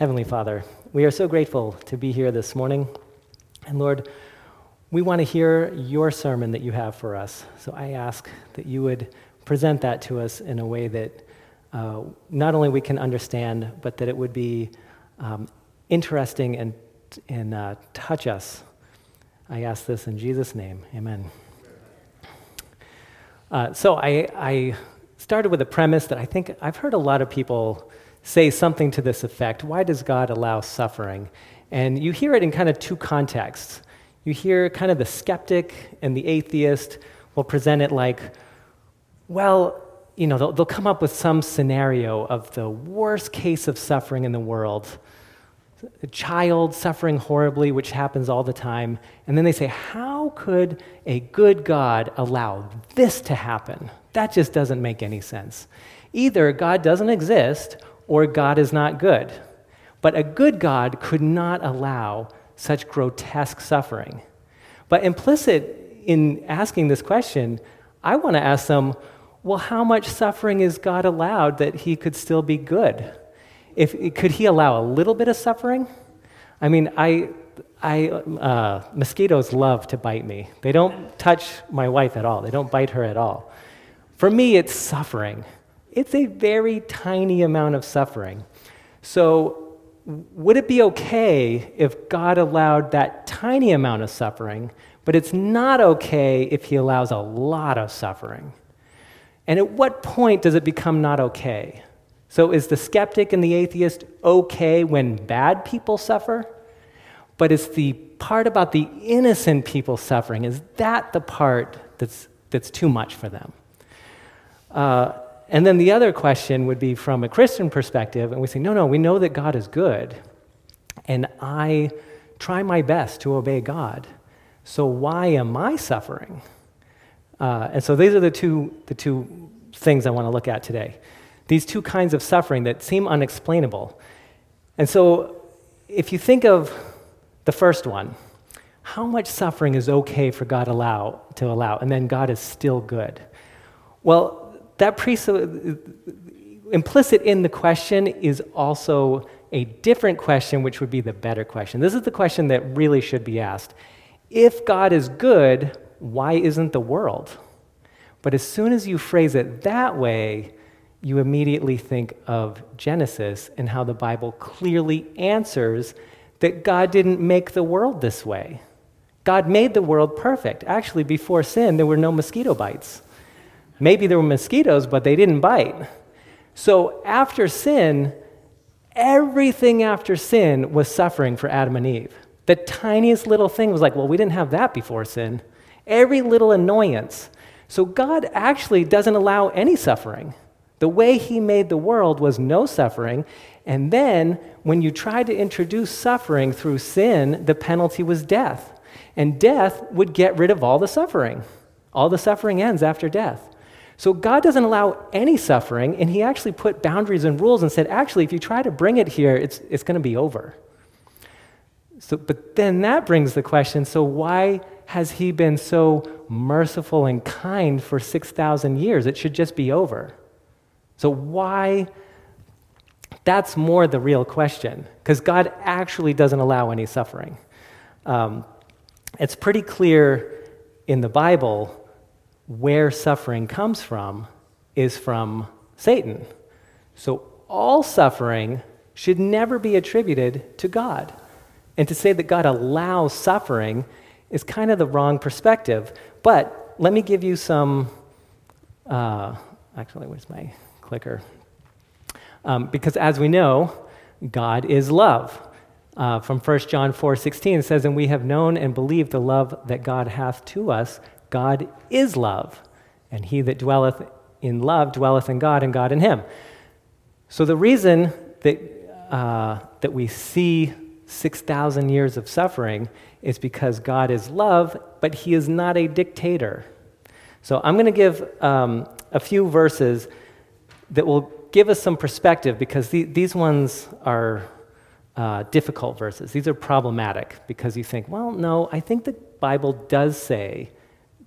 Heavenly Father, we are so grateful to be here this morning. And Lord, we want to hear your sermon that you have for us. So I ask that you would present that to us in a way that uh, not only we can understand, but that it would be um, interesting and, and uh, touch us. I ask this in Jesus' name. Amen. Uh, so I, I started with a premise that I think I've heard a lot of people say something to this effect Why does God allow suffering? And you hear it in kind of two contexts. You hear kind of the skeptic and the atheist will present it like, well, you know, they'll, they'll come up with some scenario of the worst case of suffering in the world. A child suffering horribly, which happens all the time. And then they say, How could a good God allow this to happen? That just doesn't make any sense. Either God doesn't exist or God is not good. But a good God could not allow such grotesque suffering. But implicit in asking this question, I want to ask them, well, how much suffering is God allowed that he could still be good? If, could he allow a little bit of suffering? I mean, I, I, uh, mosquitoes love to bite me. They don't touch my wife at all, they don't bite her at all. For me, it's suffering. It's a very tiny amount of suffering. So, would it be okay if God allowed that tiny amount of suffering, but it's not okay if He allows a lot of suffering? And at what point does it become not okay? So, is the skeptic and the atheist okay when bad people suffer? But it's the part about the innocent people suffering, is that the part that's, that's too much for them? Uh, and then the other question would be from a Christian perspective, and we say, no, no, we know that God is good, and I try my best to obey God. So why am I suffering? Uh, and so these are the two, the two things I want to look at today. These two kinds of suffering that seem unexplainable. And so if you think of the first one, how much suffering is okay for God allow, to allow, and then God is still good? Well, that presu- uh, implicit in the question is also a different question, which would be the better question. This is the question that really should be asked. If God is good, why isn't the world? But as soon as you phrase it that way, you immediately think of Genesis and how the Bible clearly answers that God didn't make the world this way. God made the world perfect. Actually, before sin, there were no mosquito bites. Maybe there were mosquitoes, but they didn't bite. So after sin, everything after sin was suffering for Adam and Eve. The tiniest little thing was like, well, we didn't have that before sin. Every little annoyance. So God actually doesn't allow any suffering. The way He made the world was no suffering. And then when you tried to introduce suffering through sin, the penalty was death. And death would get rid of all the suffering. All the suffering ends after death. So God doesn't allow any suffering, and He actually put boundaries and rules and said, actually, if you try to bring it here, it's, it's going to be over. So, but then that brings the question so why has He been so merciful and kind for 6,000 years? It should just be over. So why? That's more the real question, because God actually doesn't allow any suffering. Um, it's pretty clear in the Bible where suffering comes from is from Satan. So all suffering should never be attributed to God. And to say that God allows suffering is kind of the wrong perspective. But let me give you some. Uh, actually, where's my clicker? Um, because as we know, God is love. Uh, from 1 John 4 16, it says, And we have known and believed the love that God hath to us God is love, and he that dwelleth in love dwelleth in God, and God in him. So the reason that, uh, that we see 6,000 years of suffering is because God is love, but he is not a dictator. So I'm going to give um, a few verses that will give us some perspective because the, these ones are uh, difficult verses. These are problematic because you think, well, no, I think the Bible does say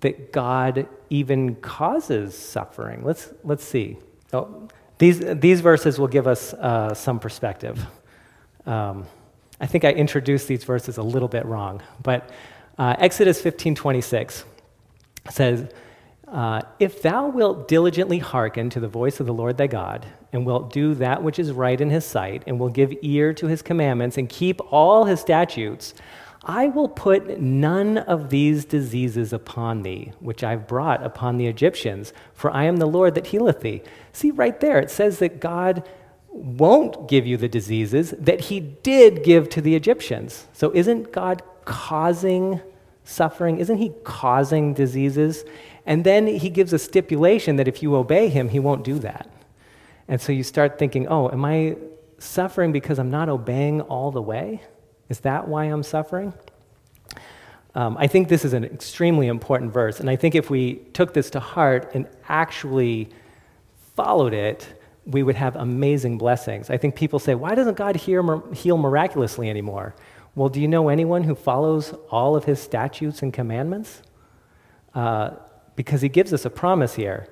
that God even causes suffering. Let's, let's see. Oh, these, these verses will give us uh, some perspective. Um, I think I introduced these verses a little bit wrong, but uh, Exodus 15:26 says, uh, "If thou wilt diligently hearken to the voice of the Lord thy God, and wilt do that which is right in his sight, and will give ear to his commandments, and keep all his statutes, I will put none of these diseases upon thee, which I've brought upon the Egyptians, for I am the Lord that healeth thee. See, right there, it says that God won't give you the diseases that he did give to the Egyptians. So isn't God causing suffering? Isn't he causing diseases? And then he gives a stipulation that if you obey him, he won't do that. And so you start thinking, oh, am I suffering because I'm not obeying all the way? Is that why I'm suffering? Um, I think this is an extremely important verse, and I think if we took this to heart and actually followed it, we would have amazing blessings. I think people say, why doesn't God heal miraculously anymore? Well, do you know anyone who follows all of his statutes and commandments? Uh, because he gives us a promise here.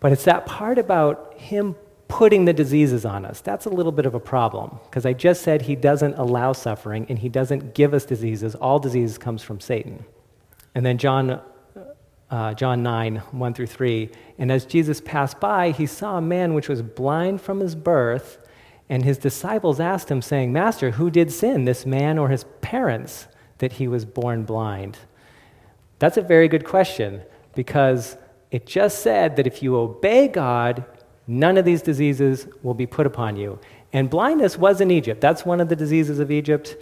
But it's that part about him putting the diseases on us. That's a little bit of a problem because I just said he doesn't allow suffering and he doesn't give us diseases. All disease comes from Satan. And then John, uh, John 9, 1 through 3. And as Jesus passed by, he saw a man which was blind from his birth. And his disciples asked him, saying, Master, who did sin, this man or his parents, that he was born blind? That's a very good question because it just said that if you obey God, None of these diseases will be put upon you. And blindness was in Egypt. That's one of the diseases of Egypt.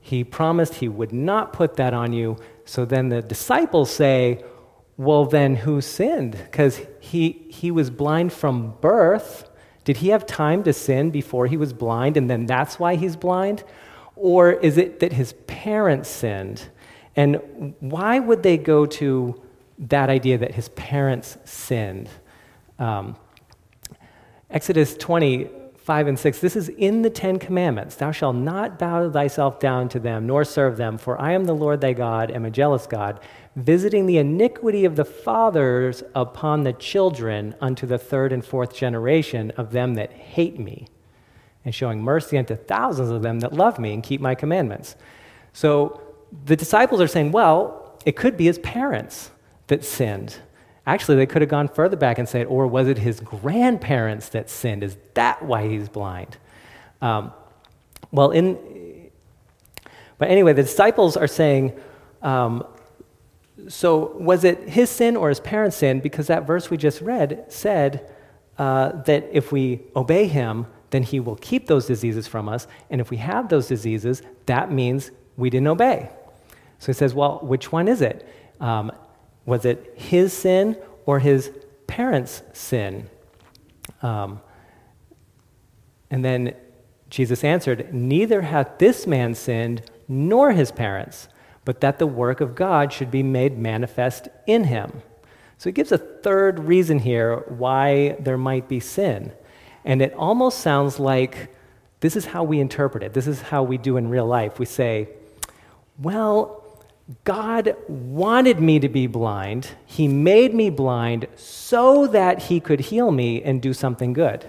He promised he would not put that on you. So then the disciples say, Well, then who sinned? Because he, he was blind from birth. Did he have time to sin before he was blind and then that's why he's blind? Or is it that his parents sinned? And why would they go to that idea that his parents sinned? Um, Exodus 20, 5 and 6. This is in the Ten Commandments. Thou shalt not bow thyself down to them, nor serve them, for I am the Lord thy God, am a jealous God, visiting the iniquity of the fathers upon the children unto the third and fourth generation of them that hate me, and showing mercy unto thousands of them that love me and keep my commandments. So the disciples are saying, well, it could be his parents that sinned. Actually, they could have gone further back and said, or was it his grandparents that sinned? Is that why he's blind? Um, well, in, but anyway, the disciples are saying, um, so was it his sin or his parents' sin? Because that verse we just read said uh, that if we obey him, then he will keep those diseases from us. And if we have those diseases, that means we didn't obey. So he says, well, which one is it? Um, was it his sin or his parents' sin? Um, and then Jesus answered, Neither hath this man sinned, nor his parents, but that the work of God should be made manifest in him. So he gives a third reason here why there might be sin. And it almost sounds like this is how we interpret it. This is how we do in real life. We say, well, God wanted me to be blind. He made me blind so that He could heal me and do something good.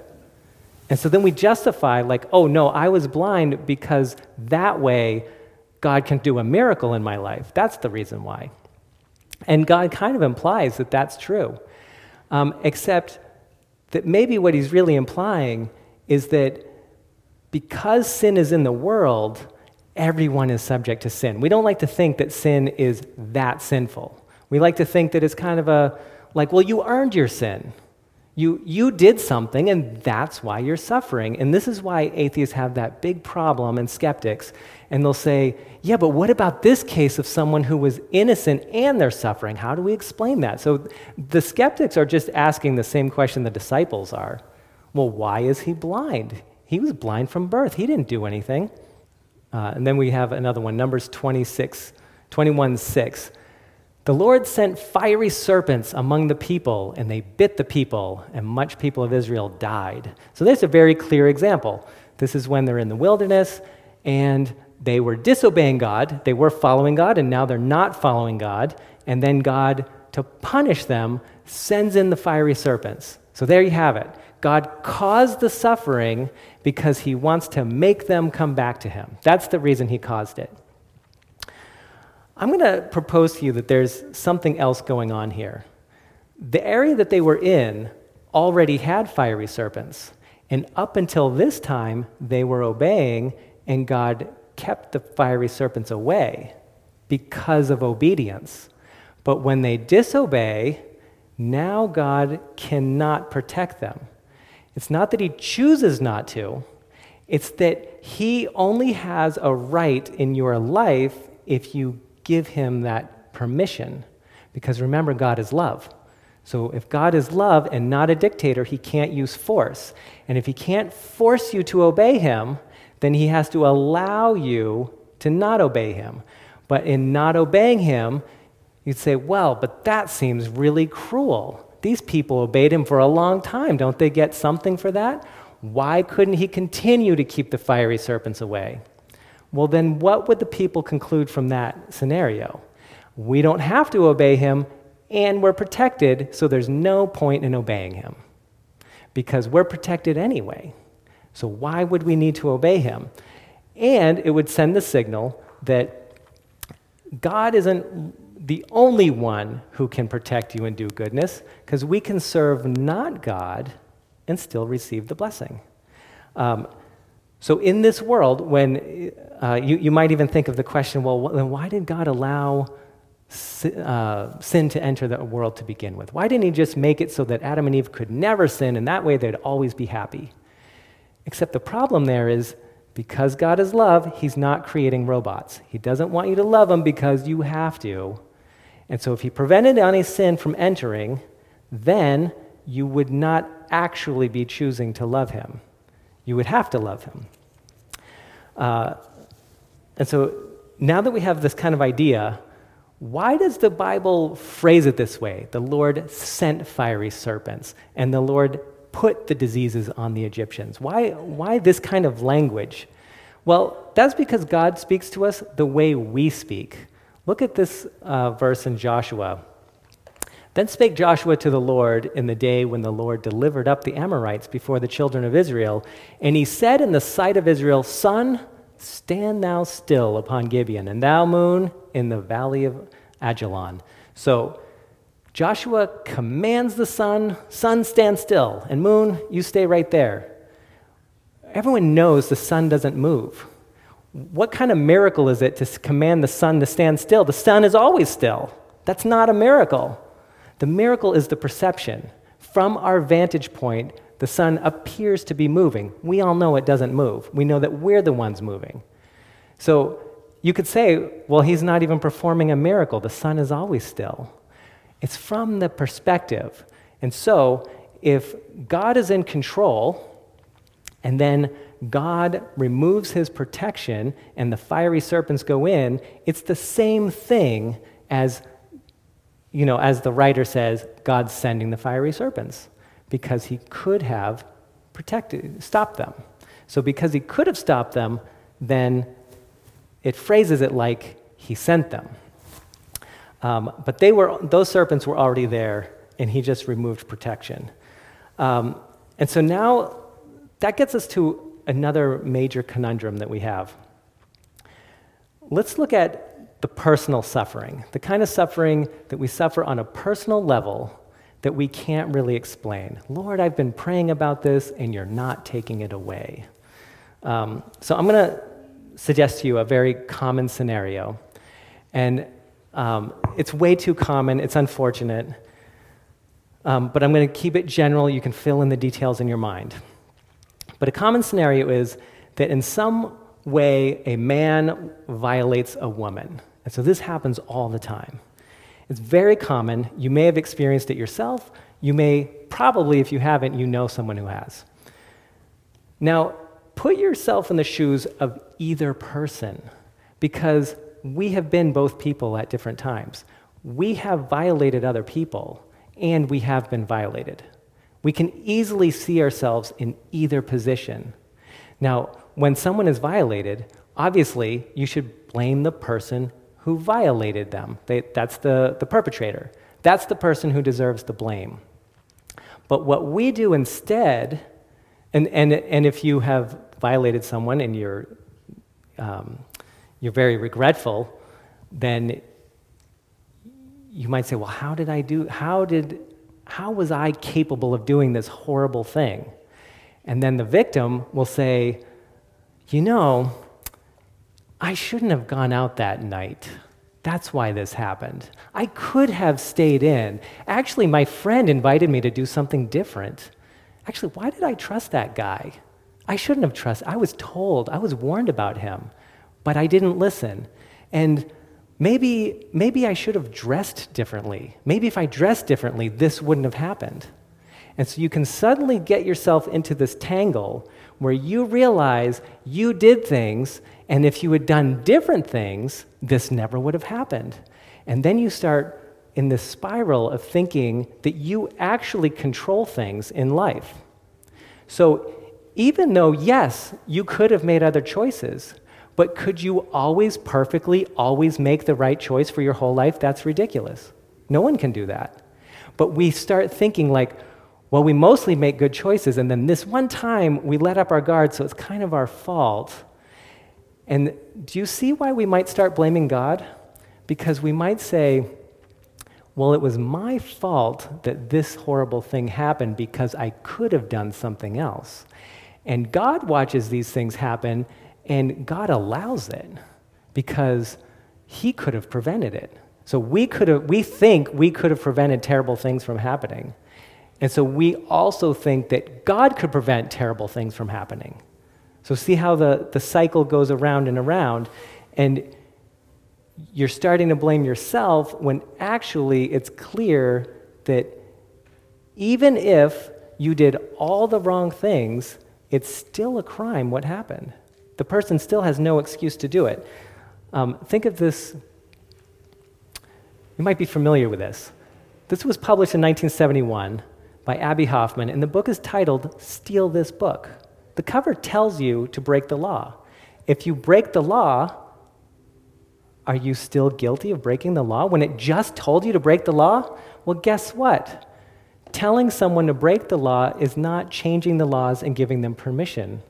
And so then we justify, like, oh no, I was blind because that way God can do a miracle in my life. That's the reason why. And God kind of implies that that's true. Um, except that maybe what He's really implying is that because sin is in the world, everyone is subject to sin. We don't like to think that sin is that sinful. We like to think that it's kind of a, like, well, you earned your sin. You, you did something, and that's why you're suffering. And this is why atheists have that big problem and skeptics. And they'll say, yeah, but what about this case of someone who was innocent and they're suffering? How do we explain that? So the skeptics are just asking the same question the disciples are. Well, why is he blind? He was blind from birth, he didn't do anything. Uh, and then we have another one, Numbers 26, 21 6. The Lord sent fiery serpents among the people, and they bit the people, and much people of Israel died. So there's a very clear example. This is when they're in the wilderness, and they were disobeying God. They were following God, and now they're not following God. And then God, to punish them, sends in the fiery serpents. So there you have it. God caused the suffering because he wants to make them come back to him. That's the reason he caused it. I'm going to propose to you that there's something else going on here. The area that they were in already had fiery serpents, and up until this time, they were obeying, and God kept the fiery serpents away because of obedience. But when they disobey, now God cannot protect them. It's not that He chooses not to, it's that He only has a right in your life if you give Him that permission. Because remember, God is love. So if God is love and not a dictator, He can't use force. And if He can't force you to obey Him, then He has to allow you to not obey Him. But in not obeying Him, You'd say, well, but that seems really cruel. These people obeyed him for a long time. Don't they get something for that? Why couldn't he continue to keep the fiery serpents away? Well, then what would the people conclude from that scenario? We don't have to obey him, and we're protected, so there's no point in obeying him because we're protected anyway. So why would we need to obey him? And it would send the signal that God isn't the only one who can protect you and do goodness, because we can serve not God and still receive the blessing. Um, so, in this world, when uh, you, you might even think of the question, well, then why did God allow sin, uh, sin to enter the world to begin with? Why didn't He just make it so that Adam and Eve could never sin, and that way they'd always be happy? Except the problem there is because God is love, He's not creating robots. He doesn't want you to love Him because you have to. And so, if he prevented any sin from entering, then you would not actually be choosing to love him. You would have to love him. Uh, and so, now that we have this kind of idea, why does the Bible phrase it this way? The Lord sent fiery serpents, and the Lord put the diseases on the Egyptians. Why, why this kind of language? Well, that's because God speaks to us the way we speak. Look at this uh, verse in Joshua. Then spake Joshua to the Lord in the day when the Lord delivered up the Amorites before the children of Israel. And he said in the sight of Israel, Sun, stand thou still upon Gibeon, and thou, moon, in the valley of Ajalon. So Joshua commands the sun, sun, stand still, and moon, you stay right there. Everyone knows the sun doesn't move. What kind of miracle is it to command the sun to stand still? The sun is always still. That's not a miracle. The miracle is the perception. From our vantage point, the sun appears to be moving. We all know it doesn't move. We know that we're the ones moving. So you could say, well, he's not even performing a miracle. The sun is always still. It's from the perspective. And so, if God is in control, and then God removes his protection and the fiery serpents go in, it's the same thing as, you know, as the writer says, God's sending the fiery serpents because he could have protected, stopped them. So because he could have stopped them, then it phrases it like he sent them. Um, but they were, those serpents were already there, and he just removed protection. Um, and so now that gets us to another major conundrum that we have. Let's look at the personal suffering, the kind of suffering that we suffer on a personal level that we can't really explain. Lord, I've been praying about this and you're not taking it away. Um, so I'm going to suggest to you a very common scenario. And um, it's way too common, it's unfortunate, um, but I'm going to keep it general. You can fill in the details in your mind. But a common scenario is that in some way a man violates a woman. And so this happens all the time. It's very common. You may have experienced it yourself. You may, probably, if you haven't, you know someone who has. Now, put yourself in the shoes of either person because we have been both people at different times. We have violated other people and we have been violated. We can easily see ourselves in either position. Now, when someone is violated, obviously you should blame the person who violated them. They, that's the, the perpetrator. That's the person who deserves the blame. But what we do instead, and, and, and if you have violated someone and you're, um, you're very regretful, then you might say, well, how did I do, how did, how was I capable of doing this horrible thing? And then the victim will say, you know, I shouldn't have gone out that night. That's why this happened. I could have stayed in. Actually, my friend invited me to do something different. Actually, why did I trust that guy? I shouldn't have trusted. I was told, I was warned about him, but I didn't listen. And maybe, maybe I should have dressed differently. Maybe if I dressed differently, this wouldn't have happened. And so you can suddenly get yourself into this tangle where you realize you did things, and if you had done different things, this never would have happened. And then you start in this spiral of thinking that you actually control things in life. So even though, yes, you could have made other choices, but could you always perfectly, always make the right choice for your whole life? That's ridiculous. No one can do that. But we start thinking like, well, we mostly make good choices, and then this one time we let up our guard, so it's kind of our fault. And do you see why we might start blaming God? Because we might say, well, it was my fault that this horrible thing happened because I could have done something else. And God watches these things happen, and God allows it because He could have prevented it. So we could have, we think we could have prevented terrible things from happening. And so we also think that God could prevent terrible things from happening. So see how the, the cycle goes around and around, and you're starting to blame yourself when actually it's clear that even if you did all the wrong things, it's still a crime what happened. The person still has no excuse to do it. Um, think of this, you might be familiar with this. This was published in 1971 by Abbie Hoffman, and the book is titled Steal This Book. The cover tells you to break the law. If you break the law, are you still guilty of breaking the law when it just told you to break the law? Well, guess what? Telling someone to break the law is not changing the laws and giving them permission.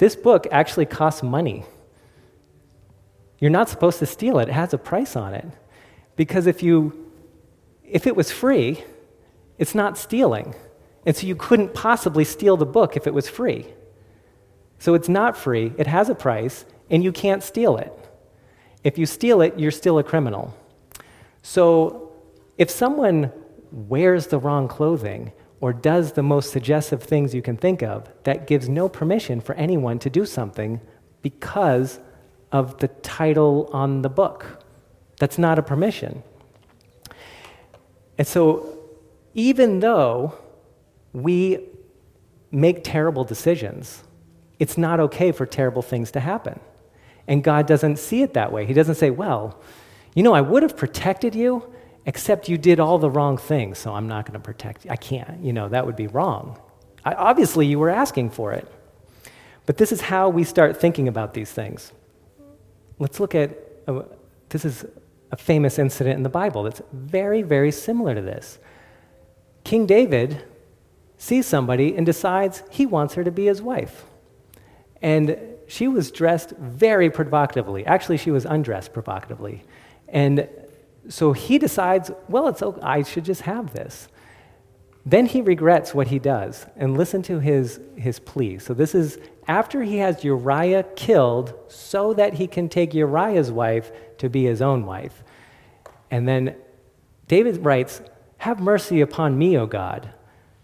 This book actually costs money. You're not supposed to steal it, it has a price on it. Because if you if it was free, it's not stealing. And so you couldn't possibly steal the book if it was free. So it's not free, it has a price, and you can't steal it. If you steal it, you're still a criminal. So if someone wears the wrong clothing or does the most suggestive things you can think of, that gives no permission for anyone to do something because of the title on the book. That's not a permission. And so even though we make terrible decisions, it's not okay for terrible things to happen. And God doesn't see it that way. He doesn't say, well, you know, I would have protected you, except you did all the wrong things, so I'm not going to protect you. I can't. You know, that would be wrong. I, obviously, you were asking for it. But this is how we start thinking about these things. Let's look at uh, this is a famous incident in the Bible that's very, very similar to this. King David sees somebody and decides he wants her to be his wife. And she was dressed very provocatively. Actually, she was undressed provocatively. And so he decides, well, it's okay, I should just have this. Then he regrets what he does. And listen to his, his plea. So this is after he has Uriah killed so that he can take Uriah's wife to be his own wife. And then David writes, have mercy upon me, O God,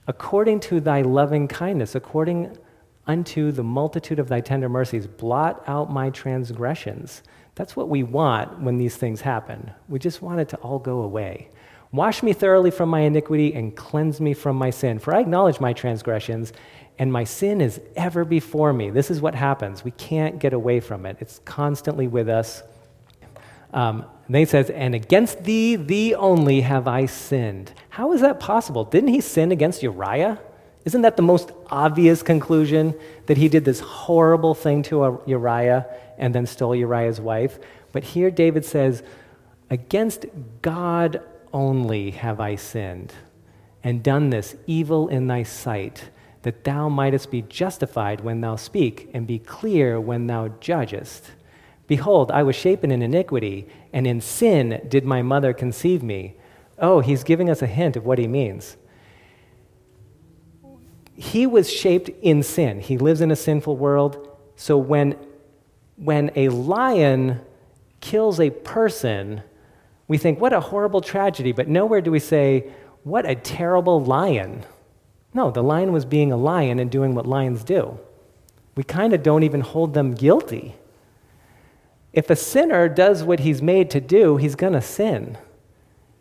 according to thy loving kindness, according unto the multitude of thy tender mercies. Blot out my transgressions. That's what we want when these things happen. We just want it to all go away. Wash me thoroughly from my iniquity and cleanse me from my sin. For I acknowledge my transgressions, and my sin is ever before me. This is what happens. We can't get away from it, it's constantly with us. Um, then he says, And against thee, thee only have I sinned. How is that possible? Didn't he sin against Uriah? Isn't that the most obvious conclusion that he did this horrible thing to Uriah and then stole Uriah's wife? But here David says, Against God only have I sinned. and done this evil in thy sight, that thou mightest be justified when thou speak, and be clear when thou judgest. Behold, I was shapen in iniquity, and in sin did my mother conceive me. Oh, he's giving us a hint of what he means. He was shaped in sin. He lives in a sinful world. So when, when a lion kills a person, we think, what a horrible tragedy, but nowhere do we say, what a terrible lion. No, the lion was being a lion and doing what lions do. We kind of don't even hold them guilty. If a sinner does what he's made to do, he's going to sin.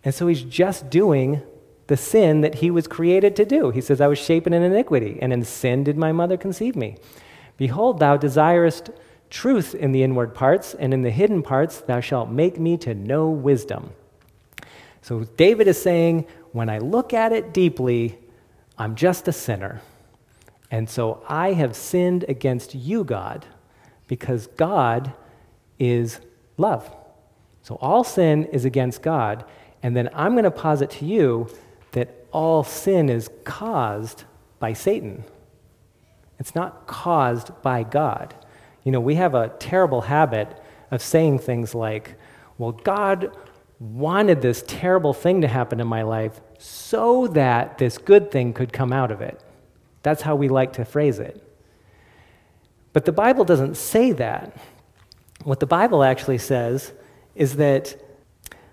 And so he's just doing the sin that he was created to do. He says, I was shapen in iniquity, and in sin did my mother conceive me. Behold, thou desirest truth in the inward parts, and in the hidden parts thou shalt make me to know wisdom. So David is saying, when I look at it deeply, I'm just a sinner. And so I have sinned against you, God, because God is love. So all sin is against God. And then I'm going to posit to you all sin is caused by Satan. It's not caused by God. You know, we have a terrible habit of saying things like, well, God wanted this terrible thing to happen in my life so that this good thing could come out of it. That's how we like to phrase it. But the Bible doesn't say that. What the Bible actually says is that,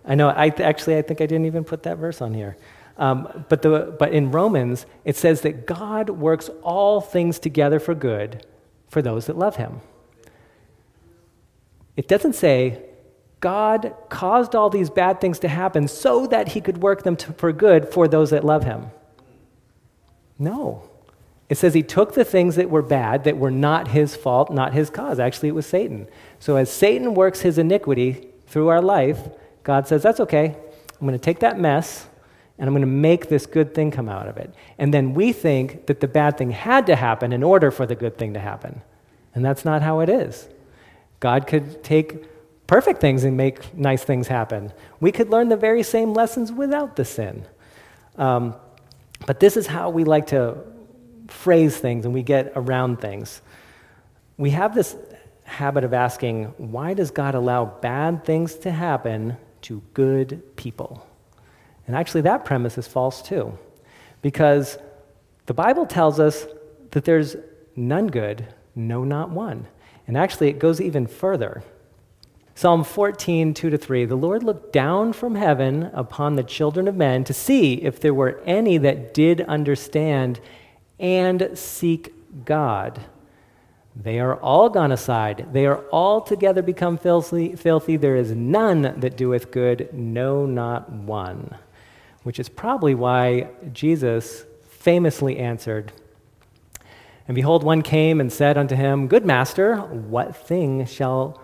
I know, I actually, I think I didn't even put that verse on here. Um, but, the, but in Romans, it says that God works all things together for good for those that love him. It doesn't say God caused all these bad things to happen so that he could work them to, for good for those that love him. No. It says he took the things that were bad, that were not his fault, not his cause. Actually, it was Satan. So as Satan works his iniquity through our life, God says, That's okay. I'm going to take that mess and I'm going to make this good thing come out of it. And then we think that the bad thing had to happen in order for the good thing to happen. And that's not how it is. God could take perfect things and make nice things happen. We could learn the very same lessons without the sin. Um, but this is how we like to phrase things and we get around things. We have this habit of asking, why does God allow bad things to happen to good people? And actually, that premise is false too, because the Bible tells us that there's none good, no, not one. And actually, it goes even further. Psalm 14, 2 to 3 The Lord looked down from heaven upon the children of men to see if there were any that did understand and seek God. They are all gone aside. They are all together become filthy. filthy. There is none that doeth good, no, not one. Which is probably why Jesus famously answered, and behold, one came and said unto him, Good master, what thing shall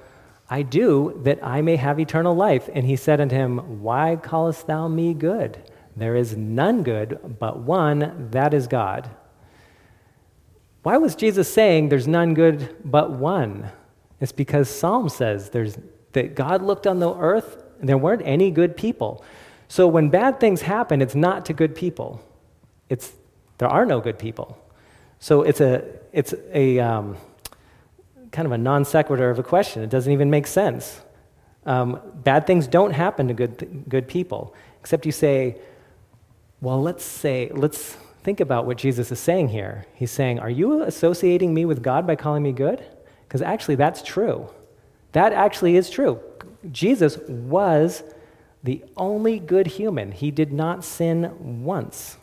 I do that I may have eternal life? And he said unto him, Why callest thou me good? There is none good but one, that is God. Why was Jesus saying there's none good but one? It's because Psalm says that God looked on the earth and there weren't any good people. So when bad things happen, it's not to good people. It's, there are no good people. So it's a, it's a um, kind of a non sequitur of a question. It doesn't even make sense. Um, bad things don't happen to good, good people, except you say, well, let's say, let's think about what Jesus is saying here. He's saying, Are you associating me with God by calling me good? Because actually, that's true. That actually is true. Jesus was the only good human. He did not sin once.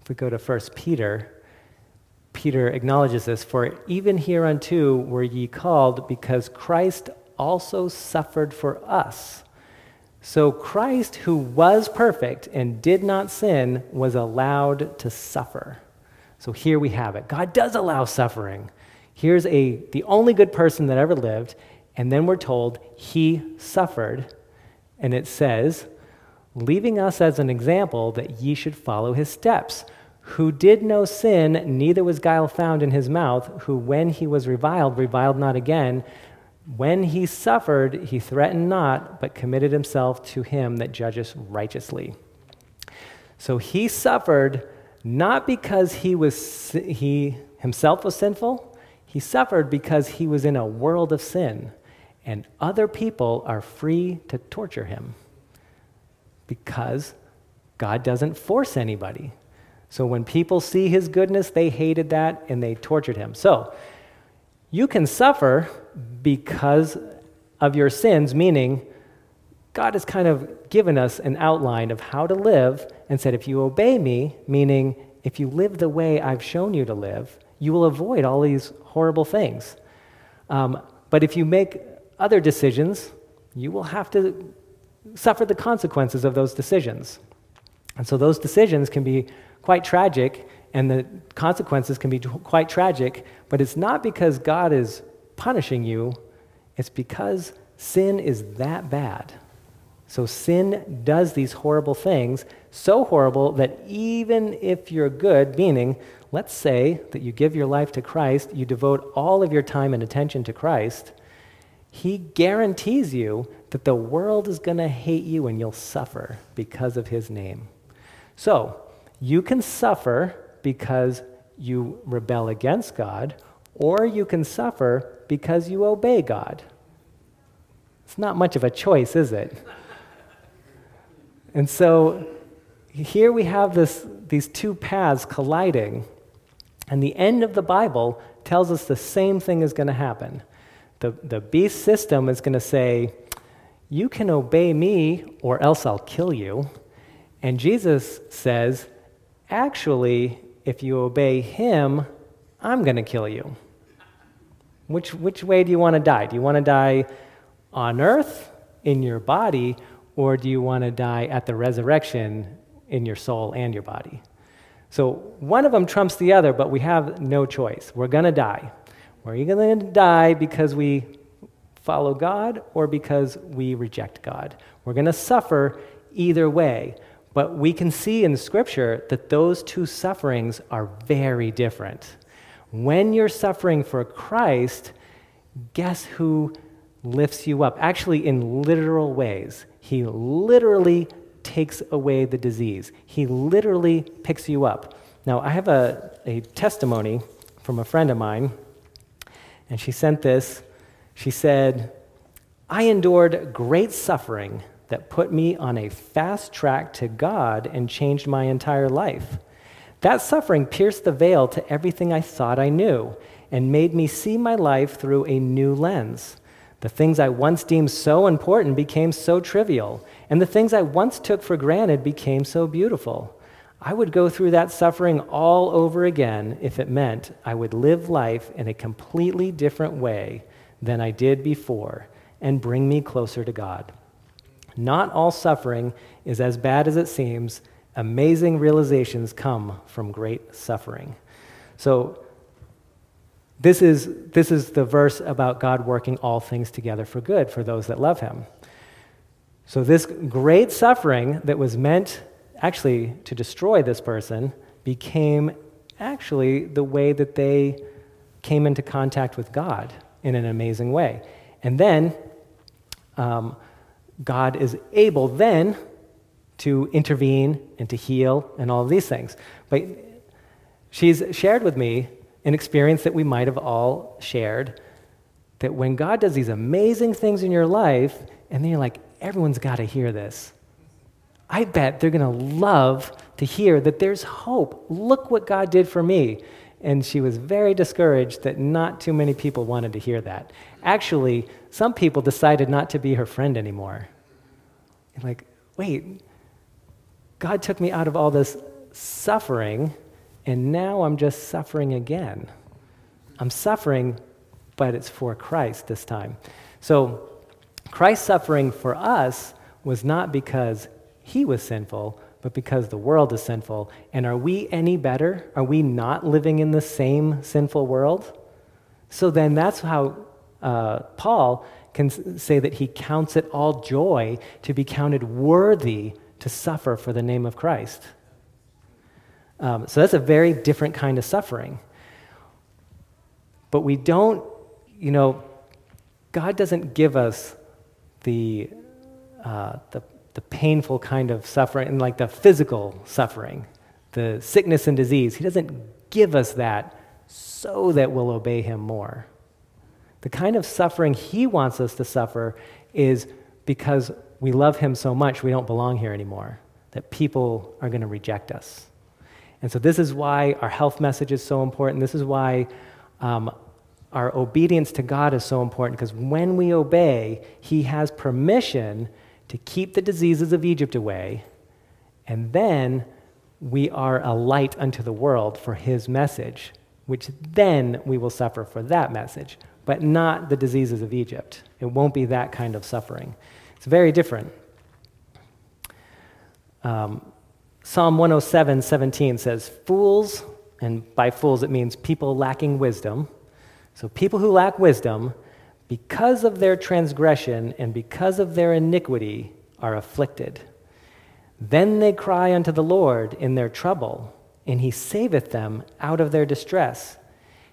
If we go to 1 Peter Peter acknowledges this For even hereunto were ye called, because Christ also suffered for us. So Christ, who was perfect and did not sin, was allowed to suffer. So here we have it. God does allow suffering. Here's a, the only good person that ever lived, and then we're told he suffered. And it says, leaving us as an example that ye should follow his steps who did no sin, neither was guile found in his mouth, who when he was reviled, reviled not again. When he suffered, he threatened not, but committed himself to him that judges righteously. So he suffered not because he, was, he himself was sinful, he suffered because he was in a world of sin, and other people are free to torture him because God doesn't force anybody. So when people see his goodness, they hated that and they tortured him. So you can suffer because of your sins, meaning God has kind of given us an outline of how to live and said, if you obey me, meaning if you live the way I've shown you to live, you will avoid all these horrible things. Um, but if you make other decisions, you will have to suffer the consequences of those decisions. And so those decisions can be quite tragic, and the consequences can be quite tragic, but it's not because God is punishing you, it's because sin is that bad. So sin does these horrible things, so horrible that even if you're good, meaning, let's say that you give your life to Christ, you devote all of your time and attention to Christ, he guarantees you that the world is going to hate you and you'll suffer because of his name. So, you can suffer because you rebel against God, or you can suffer because you obey God. It's not much of a choice, is it? And so here we have this, these two paths colliding, and the end of the Bible tells us the same thing is going to happen. The, the beast system is going to say, You can obey me, or else I'll kill you. And Jesus says, Actually, if you obey him, I'm going to kill you. Which, which way do you want to die? Do you want to die on earth in your body, or do you want to die at the resurrection in your soul and your body? So one of them trumps the other, but we have no choice. We're going to die. We're going to die because we follow God or because we reject God. We're going to suffer either way. But we can see in Scripture that those two sufferings are very different. When you're suffering for Christ, guess who lifts you up? Actually, in literal ways. He literally takes away the disease, He literally picks you up. Now, I have a, a testimony from a friend of mine, and she sent this. She said, I endured great suffering that put me on a fast track to God and changed my entire life. That suffering pierced the veil to everything I thought I knew and made me see my life through a new lens. The things I once deemed so important became so trivial, and the things I once took for granted became so beautiful. I would go through that suffering all over again if it meant I would live life in a completely different way than I did before and bring me closer to God. Not all suffering is as bad as it seems. Amazing realizations come from great suffering. So, this is, this is the verse about God working all things together for good for those that love Him. So, this great suffering that was meant actually to destroy this person became actually the way that they came into contact with God in an amazing way. And then, um, God is able then to intervene and to heal and all of these things. But she's shared with me an experience that we might have all shared that when God does these amazing things in your life, and then you're like, everyone's got to hear this. I bet they're going to love to hear that there's hope. Look what God did for me. And she was very discouraged that not too many people wanted to hear that. Actually, some people decided not to be her friend anymore. And like, wait, God took me out of all this suffering, and now I'm just suffering again. I'm suffering, but it's for Christ this time. So, Christ's suffering for us was not because he was sinful, but because the world is sinful. And are we any better? Are we not living in the same sinful world? So then that's how uh, Paul can say that he counts it all joy to be counted worthy to suffer for the name of Christ. Um, so that's a very different kind of suffering. But we don't, you know, God doesn't give us the, uh, the, the painful kind of suffering, and like the physical suffering, the sickness and disease. He doesn't give us that so that we'll obey him more. The kind of suffering he wants us to suffer is because we love him so much we don't belong here anymore, that people are going to reject us. And so, this is why our health message is so important. This is why um, our obedience to God is so important, because when we obey, he has permission to keep the diseases of Egypt away, and then we are a light unto the world for his message, which then we will suffer for that message, but not the diseases of Egypt. It won't be that kind of suffering. It's very different. Um, Psalm 107, 17 says, Fools, and by fools it means people lacking wisdom. So people who lack wisdom, because of their transgression and because of their iniquity, are afflicted. Then they cry unto the Lord in their trouble, and he saveth them out of their distress.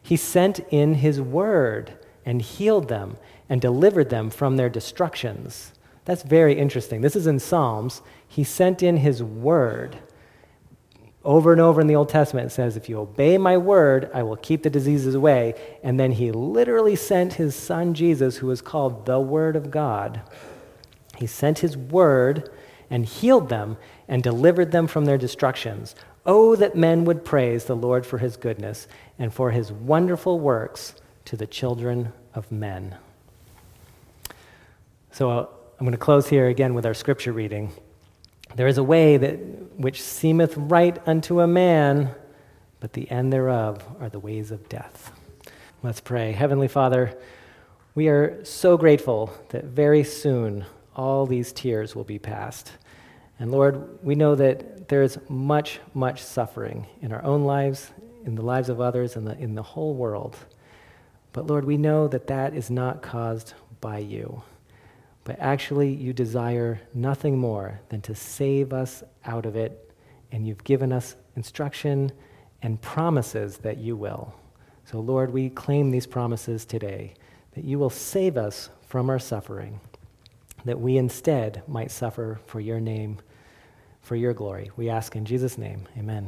He sent in his word and healed them and delivered them from their destructions. That's very interesting. This is in Psalms. He sent in his word. Over and over in the Old Testament, it says, If you obey my word, I will keep the diseases away. And then he literally sent his son Jesus, who is called the Word of God. He sent his word and healed them and delivered them from their destructions. Oh, that men would praise the Lord for his goodness and for his wonderful works to the children of men. So uh, I'm going to close here again with our scripture reading. There is a way that which seemeth right unto a man, but the end thereof are the ways of death. Let's pray. Heavenly Father, we are so grateful that very soon all these tears will be passed. And Lord, we know that there is much, much suffering in our own lives, in the lives of others, and in, in the whole world. But Lord, we know that that is not caused by you. But actually, you desire nothing more than to save us out of it. And you've given us instruction and promises that you will. So, Lord, we claim these promises today that you will save us from our suffering, that we instead might suffer for your name for your glory. We ask in Jesus' name, amen.